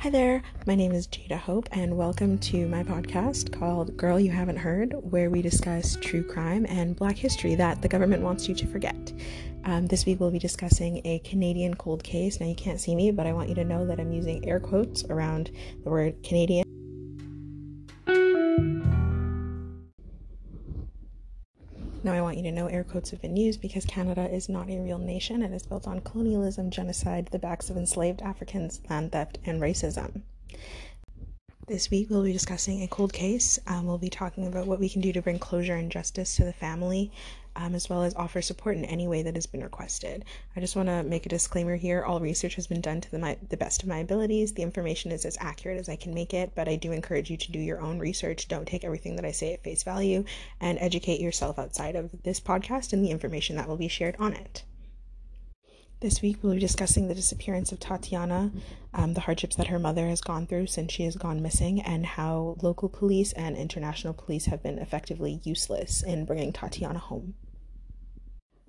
Hi there, my name is Jada Hope, and welcome to my podcast called Girl You Haven't Heard, where we discuss true crime and black history that the government wants you to forget. Um, this week we'll be discussing a Canadian cold case. Now, you can't see me, but I want you to know that I'm using air quotes around the word Canadian. You to know air quotes have been used because Canada is not a real nation and is built on colonialism, genocide, the backs of enslaved Africans, land theft, and racism. This week, we'll be discussing a cold case. Um, we'll be talking about what we can do to bring closure and justice to the family um, as well as offer support in any way that has been requested. I just want to make a disclaimer here all research has been done to the, my, the best of my abilities. The information is as accurate as I can make it, but I do encourage you to do your own research. Don't take everything that I say at face value and educate yourself outside of this podcast and the information that will be shared on it. This week, we'll be discussing the disappearance of Tatiana, um, the hardships that her mother has gone through since she has gone missing, and how local police and international police have been effectively useless in bringing Tatiana home.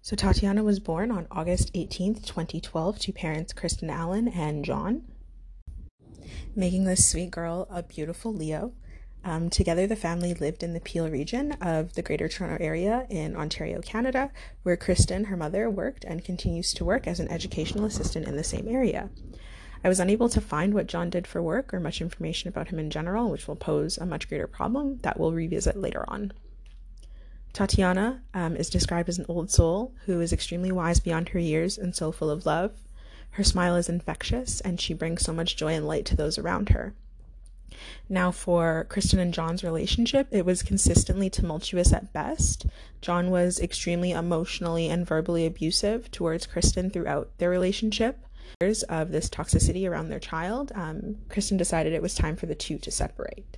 So, Tatiana was born on August 18th, 2012, to parents Kristen Allen and John, making this sweet girl a beautiful Leo. Um, together, the family lived in the Peel region of the Greater Toronto Area in Ontario, Canada, where Kristen, her mother, worked and continues to work as an educational assistant in the same area. I was unable to find what John did for work or much information about him in general, which will pose a much greater problem that we'll revisit later on. Tatiana um, is described as an old soul who is extremely wise beyond her years and so full of love. Her smile is infectious, and she brings so much joy and light to those around her. Now, for Kristen and John's relationship, it was consistently tumultuous at best. John was extremely emotionally and verbally abusive towards Kristen throughout their relationship. Of this toxicity around their child, um, Kristen decided it was time for the two to separate.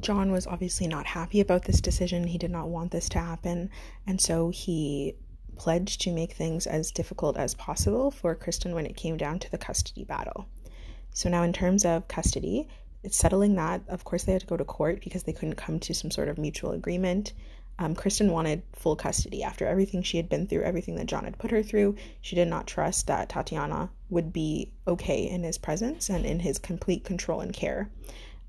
John was obviously not happy about this decision. He did not want this to happen, and so he pledged to make things as difficult as possible for Kristen when it came down to the custody battle. So now, in terms of custody, it's settling that. Of course, they had to go to court because they couldn't come to some sort of mutual agreement. Um, Kristen wanted full custody after everything she had been through, everything that John had put her through. She did not trust that Tatiana would be okay in his presence and in his complete control and care.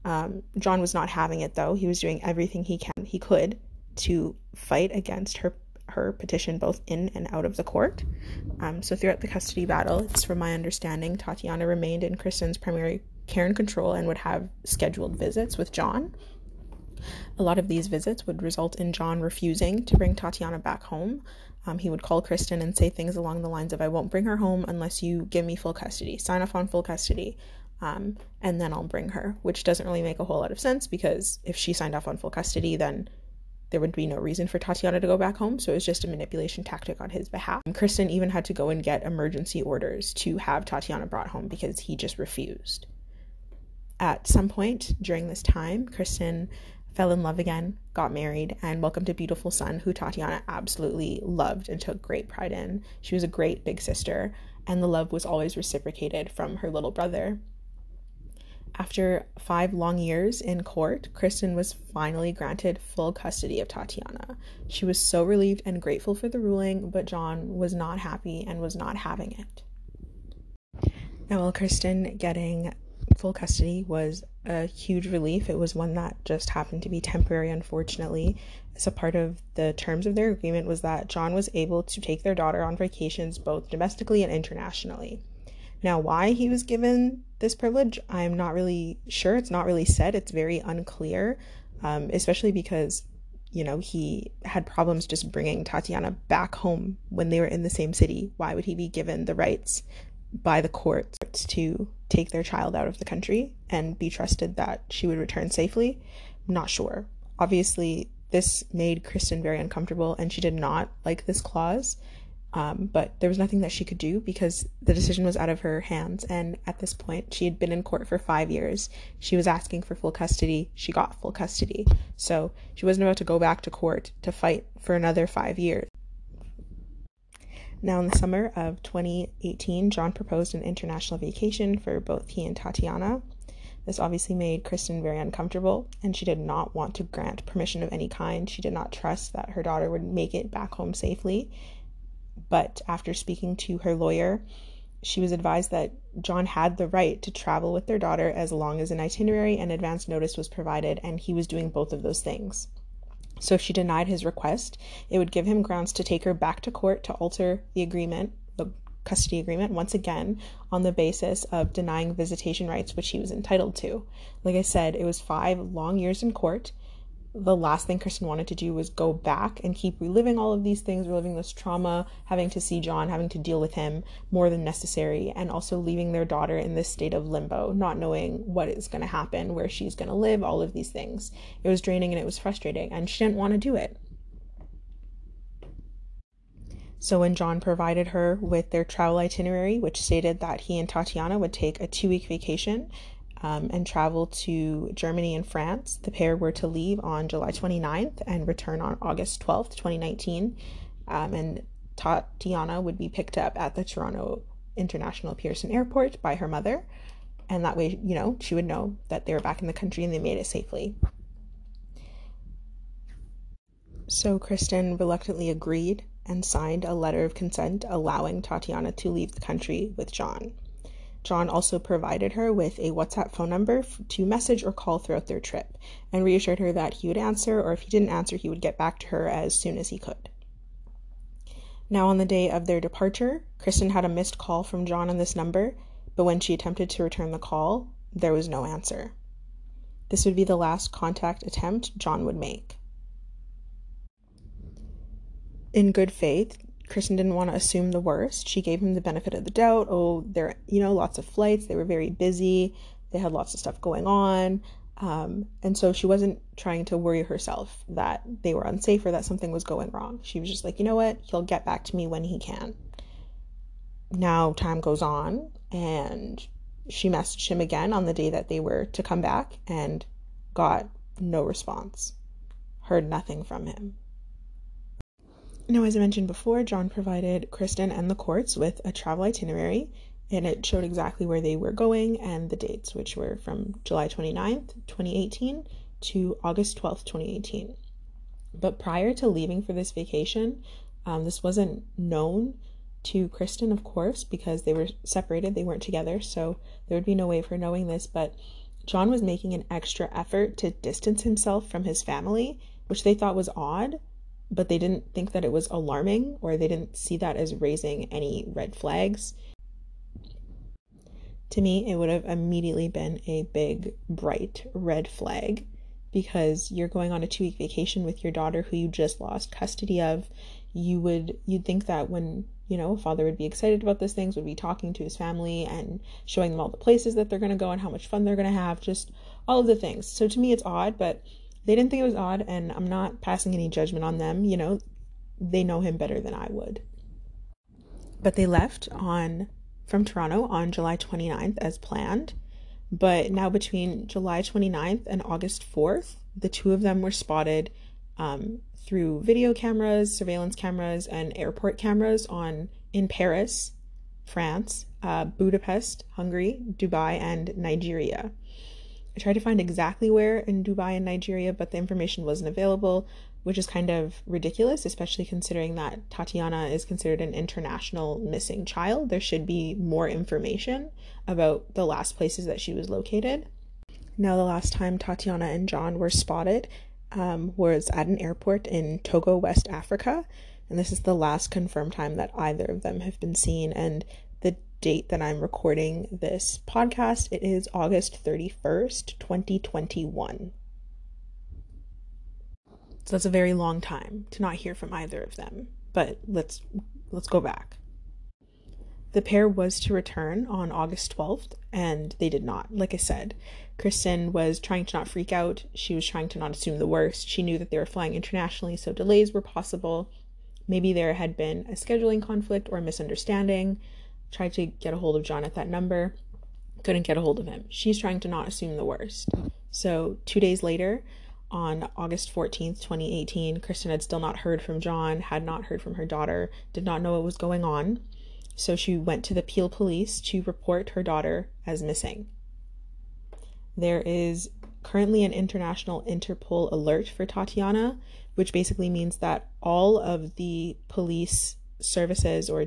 Um, John was not having it though. He was doing everything he can he could to fight against her her petition both in and out of the court. Um, so throughout the custody battle, it's from my understanding, Tatiana remained in Kristen's primary care and control and would have scheduled visits with John. A lot of these visits would result in John refusing to bring Tatiana back home. Um, he would call Kristen and say things along the lines of, I won't bring her home unless you give me full custody, sign off on full custody, um, and then I'll bring her, which doesn't really make a whole lot of sense because if she signed off on full custody, then there would be no reason for Tatiana to go back home, so it was just a manipulation tactic on his behalf. And Kristen even had to go and get emergency orders to have Tatiana brought home because he just refused. At some point during this time, Kristen fell in love again, got married, and welcomed a beautiful son who Tatiana absolutely loved and took great pride in. She was a great big sister, and the love was always reciprocated from her little brother. After five long years in court, Kristen was finally granted full custody of Tatiana. She was so relieved and grateful for the ruling, but John was not happy and was not having it. Now, while Kristen getting full custody was a huge relief, it was one that just happened to be temporary, unfortunately. As a part of the terms of their agreement was that John was able to take their daughter on vacations both domestically and internationally. Now, why he was given this privilege, I'm not really sure. It's not really said, it's very unclear, um, especially because, you know, he had problems just bringing Tatiana back home when they were in the same city. Why would he be given the rights by the courts to take their child out of the country and be trusted that she would return safely? I'm not sure. Obviously, this made Kristen very uncomfortable, and she did not like this clause. Um, but there was nothing that she could do because the decision was out of her hands. And at this point, she had been in court for five years. She was asking for full custody. She got full custody. So she wasn't about to go back to court to fight for another five years. Now, in the summer of 2018, John proposed an international vacation for both he and Tatiana. This obviously made Kristen very uncomfortable, and she did not want to grant permission of any kind. She did not trust that her daughter would make it back home safely, but after speaking to her lawyer, she was advised that John had the right to travel with their daughter as long as an itinerary and advance notice was provided, and he was doing both of those things. So if she denied his request, it would give him grounds to take her back to court to alter the agreement, the custody agreement, once again on the basis of denying visitation rights, which he was entitled to. Like I said, it was five long years in court the last thing Kristen wanted to do was go back and keep reliving all of these things, reliving this trauma, having to see John, having to deal with him more than necessary, and also leaving their daughter in this state of limbo, not knowing what is going to happen, where she's going to live, all of these things. It was draining and it was frustrating, and she didn't want to do it. So, when John provided her with their travel itinerary, which stated that he and Tatiana would take a two week vacation um, and travel to Germany and France. The pair were to leave on July 29th and return on August 12th, 2019. Um, and Tatiana would be picked up at the Toronto International Pearson Airport by her mother. And that way, you know, she would know that they were back in the country and they made it safely. So Kristen reluctantly agreed and signed a letter of consent allowing Tatiana to leave the country with John. John also provided her with a WhatsApp phone number to message or call throughout their trip and reassured her that he would answer, or if he didn't answer, he would get back to her as soon as he could. Now, on the day of their departure, Kristen had a missed call from John on this number, but when she attempted to return the call, there was no answer. This would be the last contact attempt John would make. In good faith, Kristen didn't want to assume the worst. She gave him the benefit of the doubt. Oh, there, you know, lots of flights. They were very busy. They had lots of stuff going on. Um, and so she wasn't trying to worry herself that they were unsafe or that something was going wrong. She was just like, you know what? He'll get back to me when he can. Now, time goes on, and she messaged him again on the day that they were to come back and got no response. Heard nothing from him. Now, as I mentioned before, John provided Kristen and the courts with a travel itinerary, and it showed exactly where they were going and the dates, which were from July 29th, 2018 to August 12th, 2018. But prior to leaving for this vacation, um, this wasn't known to Kristen, of course, because they were separated, they weren't together, so there would be no way of her knowing this. But John was making an extra effort to distance himself from his family, which they thought was odd but they didn't think that it was alarming or they didn't see that as raising any red flags. To me, it would have immediately been a big, bright red flag because you're going on a two week vacation with your daughter who you just lost custody of. You would, you'd think that when, you know, a father would be excited about those things, would be talking to his family and showing them all the places that they're going to go and how much fun they're going to have, just all of the things. So to me, it's odd, but they didn't think it was odd, and I'm not passing any judgment on them. You know, they know him better than I would. But they left on from Toronto on July 29th as planned. But now between July 29th and August 4th, the two of them were spotted um, through video cameras, surveillance cameras, and airport cameras on in Paris, France, uh, Budapest, Hungary, Dubai, and Nigeria. I tried to find exactly where in Dubai and Nigeria, but the information wasn't available, which is kind of ridiculous, especially considering that Tatiana is considered an international missing child. There should be more information about the last places that she was located. Now, the last time Tatiana and John were spotted um, was at an airport in Togo, West Africa. And this is the last confirmed time that either of them have been seen. And date that I'm recording this podcast. It is August 31st, 2021. So that's a very long time to not hear from either of them. But let's let's go back. The pair was to return on August 12th, and they did not. Like I said, Kristen was trying to not freak out. She was trying to not assume the worst. She knew that they were flying internationally, so delays were possible. Maybe there had been a scheduling conflict or a misunderstanding tried to get a hold of John at that number, couldn't get a hold of him. She's trying to not assume the worst. So, two days later, on August 14th, 2018, Kristen had still not heard from John, had not heard from her daughter, did not know what was going on. So, she went to the Peel police to report her daughter as missing. There is currently an international Interpol alert for Tatiana, which basically means that all of the police services or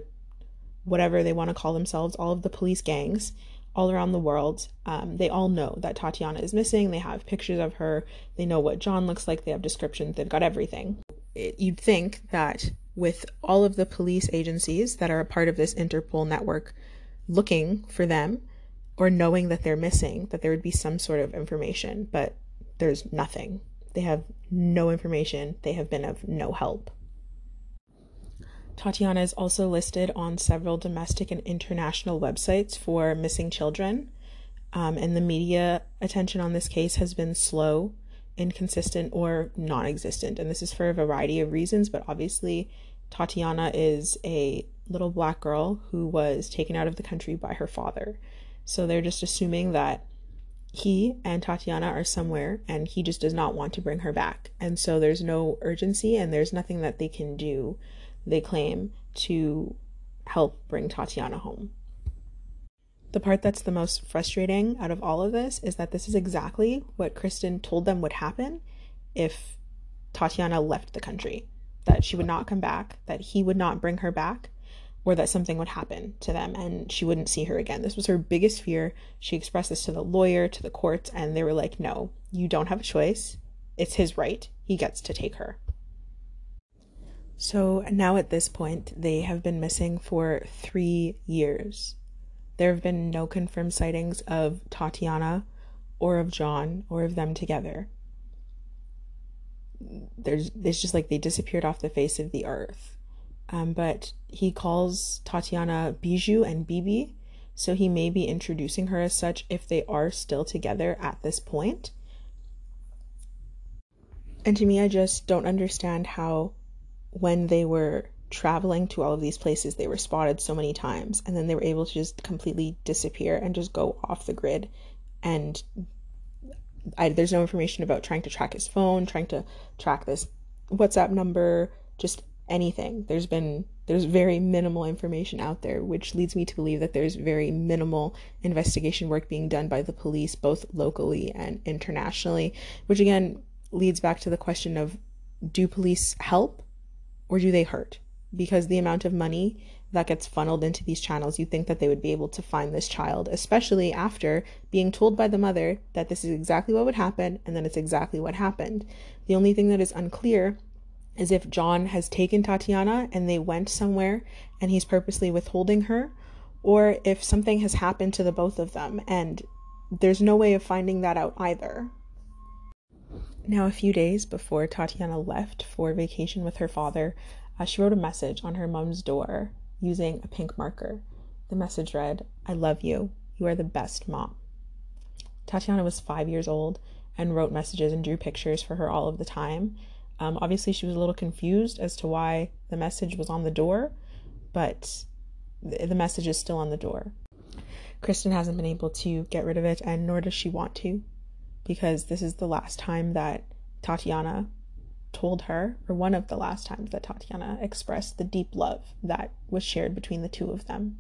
whatever they want to call themselves, all of the police gangs all around the world, um, they all know that Tatiana is missing. They have pictures of her. They know what John looks like. They have descriptions. They've got everything. It, you'd think that with all of the police agencies that are a part of this Interpol network looking for them or knowing that they're missing, that there would be some sort of information, but there's nothing. They have no information. They have been of no help. Tatiana is also listed on several domestic and international websites for missing children. Um, and the media attention on this case has been slow, inconsistent, or non existent. And this is for a variety of reasons, but obviously, Tatiana is a little black girl who was taken out of the country by her father. So they're just assuming that he and Tatiana are somewhere and he just does not want to bring her back. And so there's no urgency and there's nothing that they can do, they claim, to help bring Tatiana home. The part that's the most frustrating out of all of this is that this is exactly what Kristen told them would happen if Tatiana left the country. That she would not come back, that he would not bring her back, or that something would happen to them and she wouldn't see her again. This was her biggest fear. She expressed this to the lawyer, to the courts, and they were like, no, you don't have a choice. It's his right. He gets to take her. So now at this point, they have been missing for three years. There have been no confirmed sightings of Tatiana or of John or of them together. There's it's just like they disappeared off the face of the earth. Um, but he calls Tatiana Bijou and Bibi, so he may be introducing her as such if they are still together at this point. And to me, I just don't understand how, when they were traveling to all of these places, they were spotted so many times, and then they were able to just completely disappear and just go off the grid. And I, there's no information about trying to track his phone, trying to track this WhatsApp number, just anything. There's been there's very minimal information out there, which leads me to believe that there's very minimal investigation work being done by the police, both locally and internationally, which again leads back to the question of do police help or do they hurt? Because the amount of money that gets funneled into these channels, you think that they would be able to find this child, especially after being told by the mother that this is exactly what would happen and then it's exactly what happened. The only thing that is unclear is if John has taken Tatiana and they went somewhere and he's purposely withholding her, or if something has happened to the both of them and there's no way of finding that out either. Now, a few days before Tatiana left for vacation with her father, uh, she wrote a message on her mom's door using a pink marker. The message read, I love you. You are the best mom. Tatiana was five years old and wrote messages and drew pictures for her all of the time. Um, obviously, she was a little confused as to why the message was on the door, but the, the message is still on the door. Kristen hasn't been able to get rid of it, and nor does she want to, because this is the last time that Tatiana told her, or one of the last times that Tatiana expressed the deep love that was shared between the two of them.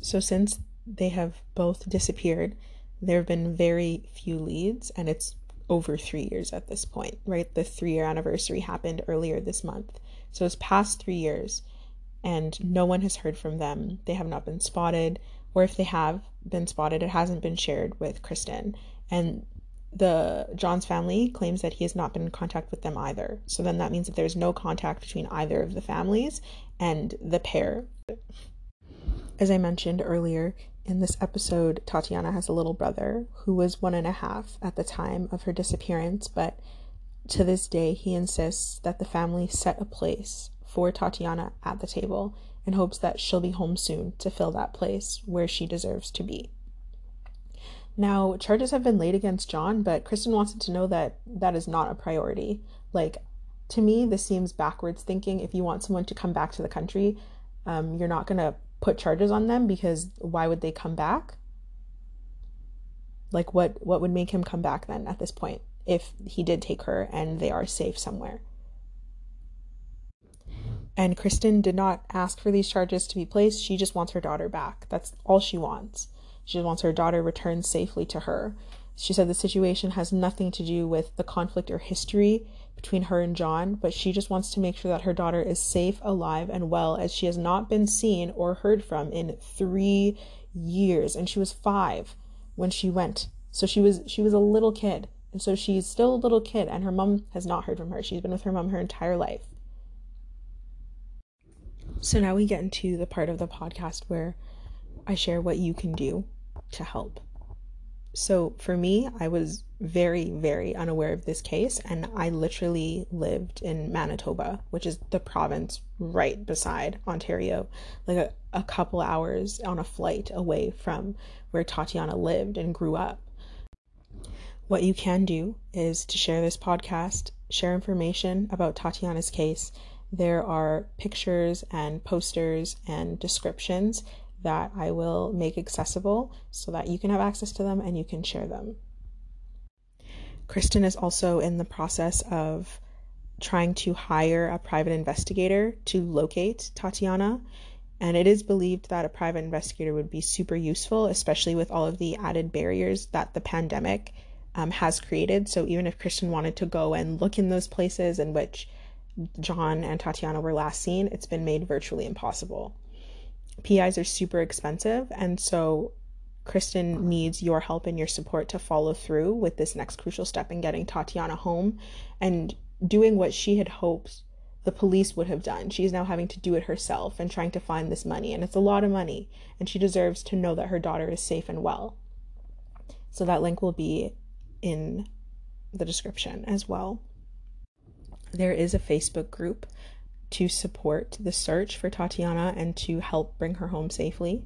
So, since they have both disappeared, there have been very few leads, and it's over three years at this point, right? The three year anniversary happened earlier this month. So it's past three years and no one has heard from them. They have not been spotted, or if they have been spotted, it hasn't been shared with Kristen. And the John's family claims that he has not been in contact with them either. So then that means that there's no contact between either of the families and the pair. As I mentioned earlier, in this episode, Tatiana has a little brother who was one and a half at the time of her disappearance, but to this day, he insists that the family set a place for Tatiana at the table in hopes that she'll be home soon to fill that place where she deserves to be. Now, charges have been laid against John, but Kristen wanted to know that that is not a priority. Like, to me, this seems backwards thinking. If you want someone to come back to the country, um, you're not going to put charges on them because why would they come back? Like what what would make him come back then at this point if he did take her and they are safe somewhere? And Kristen did not ask for these charges to be placed. She just wants her daughter back. That's all she wants. She just wants her daughter returned safely to her. She said the situation has nothing to do with the conflict or history between her and John, but she just wants to make sure that her daughter is safe, alive, and well, as she has not been seen or heard from in three years. And she was five when she went. So she was she was a little kid. And so she's still a little kid and her mom has not heard from her. She's been with her mom her entire life. So now we get into the part of the podcast where I share what you can do to help. So for me, I was very, very unaware of this case, and I literally lived in Manitoba, which is the province right beside Ontario, like a, a couple hours on a flight away from where Tatiana lived and grew up. What you can do is to share this podcast, share information about Tatiana's case. There are pictures and posters and descriptions that I will make accessible so that you can have access to them and you can share them. Kristen is also in the process of trying to hire a private investigator to locate Tatiana. And it is believed that a private investigator would be super useful, especially with all of the added barriers that the pandemic um, has created. So even if Kristen wanted to go and look in those places in which John and Tatiana were last seen, it's been made virtually impossible. PIs are super expensive, and so Kristen needs your help and your support to follow through with this next crucial step in getting Tatiana home and doing what she had hoped the police would have done. She's now having to do it herself and trying to find this money, and it's a lot of money, and she deserves to know that her daughter is safe and well. So that link will be in the description as well. There is a Facebook group to support the search for Tatiana and to help bring her home safely.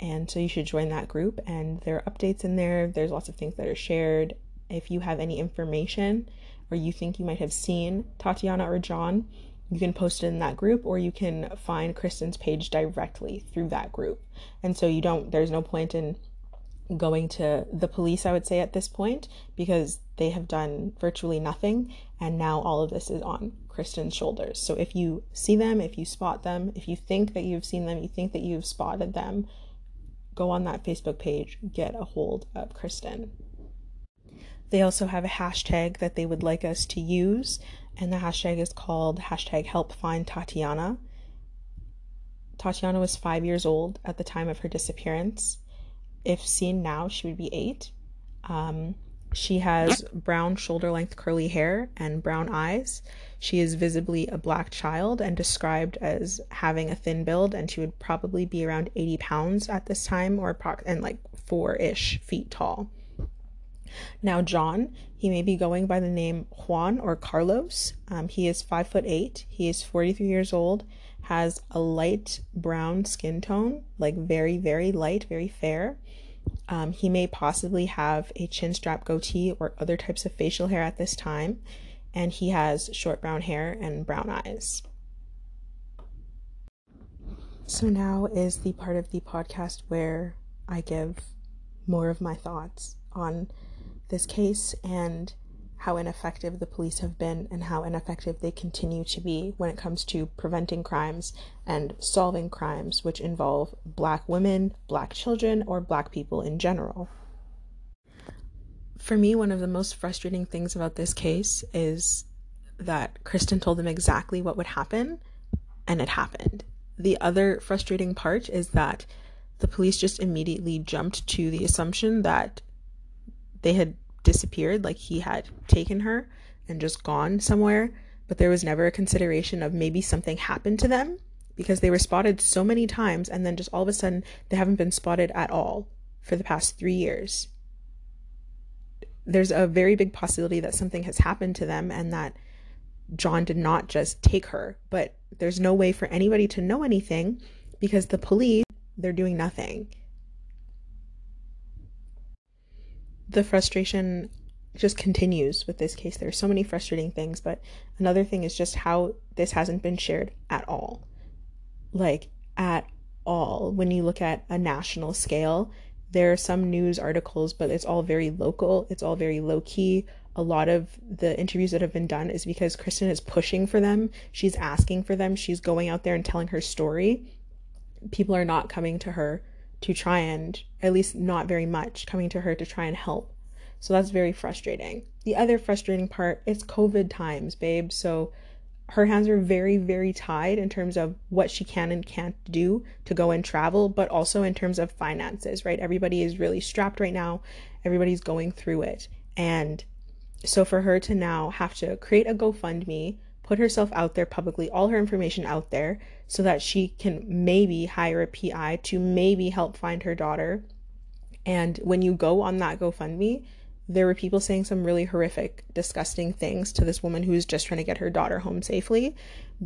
And so you should join that group, and there are updates in there. There's lots of things that are shared. If you have any information or you think you might have seen Tatiana or John, you can post it in that group or you can find Kristen's page directly through that group. And so you don't, there's no point in going to the police, I would say, at this point, because they have done virtually nothing. And now all of this is on Kristen's shoulders. So if you see them, if you spot them, if you think that you've seen them, you think that you've spotted them, go on that Facebook page, get a hold of Kristen. They also have a hashtag that they would like us to use, and the hashtag is called hashtag help find Tatiana. Tatiana was five years old at the time of her disappearance if seen now, she would be eight. Um, she has brown shoulder length curly hair and brown eyes. She is visibly a black child and described as having a thin build, and she would probably be around 80 pounds at this time, or and like four ish feet tall. Now, John, he may be going by the name Juan or Carlos. Um, he is five foot eight. He is 43 years old, has a light brown skin tone, like very, very light, very fair. Um, he may possibly have a chin strap goatee or other types of facial hair at this time, and he has short brown hair and brown eyes. So now is the part of the podcast where I give more of my thoughts on this case and how ineffective the police have been and how ineffective they continue to be when it comes to preventing crimes and solving crimes which involve black women, black children, or black people in general. For me, one of the most frustrating things about this case is that Kristen told them exactly what would happen, and it happened. The other frustrating part is that the police just immediately jumped to the assumption that they had disappeared, like he had taken her and just gone somewhere, but there was never a consideration of maybe something happened to them because they were spotted so many times and then just all of a sudden they haven't been spotted at all for the past three years. There's a very big possibility that something has happened to them and that John did not just take her, but there's no way for anybody to know anything because the police, they're doing nothing. The frustration just continues with this case. There are so many frustrating things, but another thing is just how this hasn't been shared at all. Like, at all. When you look at a national scale, there are some news articles, but it's all very local, it's all very low key. A lot of the interviews that have been done is because Kristen is pushing for them, she's asking for them, she's going out there and telling her story. People are not coming to her to try and, at least not very much, coming to her to try and help. So that's very frustrating. The other frustrating part is COVID times, babe. So her hands are very, very tied in terms of what she can and can't do to go and travel, but also in terms of finances, right? Everybody is really strapped right now. Everybody's going through it. And so for her to now have to create a GoFundMe, put herself out there publicly, all her information out there, so that she can maybe hire a PI to maybe help find her daughter. And when you go on that GoFundMe, there were people saying some really horrific, disgusting things to this woman who's just trying to get her daughter home safely,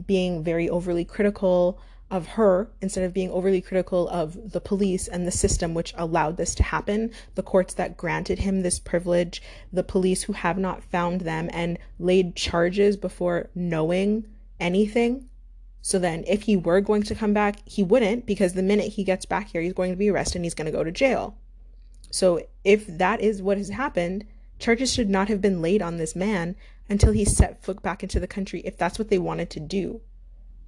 being very overly critical of her instead of being overly critical of the police and the system which allowed this to happen, the courts that granted him this privilege, the police who have not found them and laid charges before knowing anything. So then, if he were going to come back, he wouldn't because the minute he gets back here, he's going to be arrested and he's going to go to jail. So, if that is what has happened, charges should not have been laid on this man until he set foot back into the country if that's what they wanted to do.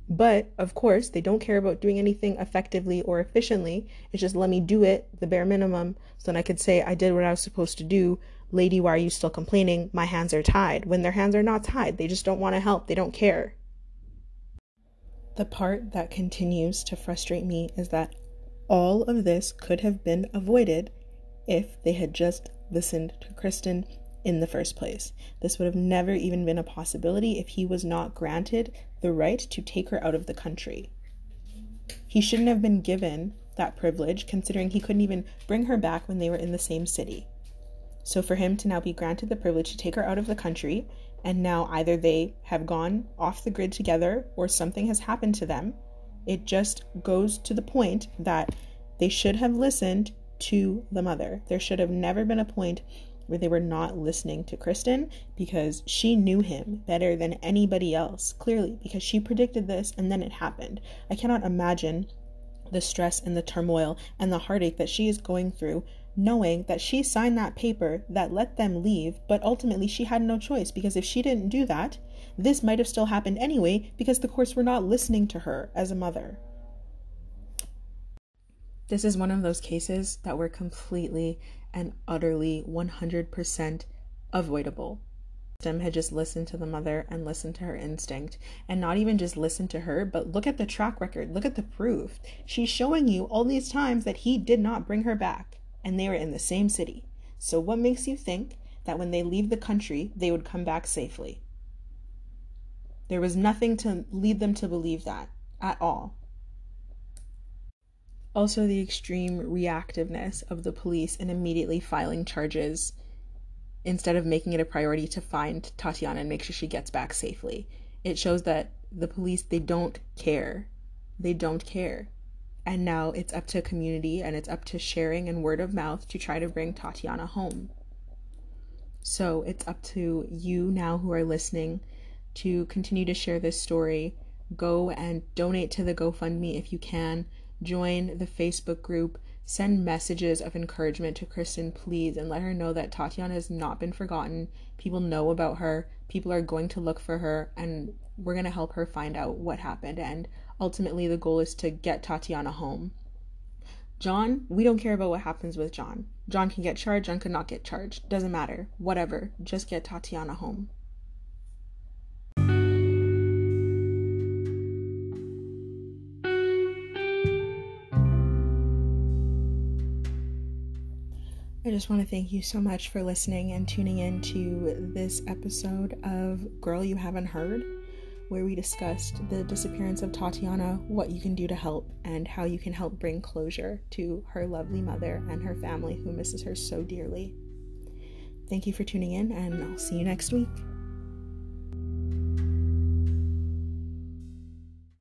But of course, they don't care about doing anything effectively or efficiently. It's just let me do it, the bare minimum, so then I could say I did what I was supposed to do. Lady, why are you still complaining? My hands are tied. When their hands are not tied, they just don't want to help, they don't care. The part that continues to frustrate me is that all of this could have been avoided if they had just listened to Kristen in the first place. This would have never even been a possibility if he was not granted the right to take her out of the country. He shouldn't have been given that privilege, considering he couldn't even bring her back when they were in the same city. So, for him to now be granted the privilege to take her out of the country, and now either they have gone off the grid together or something has happened to them, it just goes to the point that they should have listened to the mother. There should have never been a point where they were not listening to Kristen because she knew him better than anybody else, clearly, because she predicted this and then it happened. I cannot imagine the stress and the turmoil and the heartache that she is going through knowing that she signed that paper that let them leave, but ultimately she had no choice because if she didn't do that, this might have still happened anyway because the courts were not listening to her as a mother. This is one of those cases that were completely and utterly 100% avoidable. Them had just listened to the mother and listened to her instinct, and not even just listened to her, but look at the track record, look at the proof. She's showing you all these times that he did not bring her back, and they were in the same city. So, what makes you think that when they leave the country, they would come back safely? There was nothing to lead them to believe that at all. Also, the extreme reactiveness of the police in immediately filing charges instead of making it a priority to find Tatiana and make sure she gets back safely. It shows that the police, they don't care. They don't care. And now it's up to community and it's up to sharing and word of mouth to try to bring Tatiana home. So it's up to you now who are listening to continue to share this story. Go and donate to the GoFundMe if you can join the Facebook group, send messages of encouragement to Kristen, please, and let her know that Tatiana has not been forgotten. People know about her, people are going to look for her, and we're going to help her find out what happened. And ultimately, the goal is to get Tatiana home. John, we don't care about what happens with John. John can get charged, John could not get charged. Doesn't matter. Whatever. Just get Tatiana home. I just want to thank you so much for listening and tuning in to this episode of Girl You Haven't Heard, where we discussed the disappearance of Tatiana, what you can do to help, and how you can help bring closure to her lovely mother and her family who misses her so dearly. Thank you for tuning in, and I'll see you next week.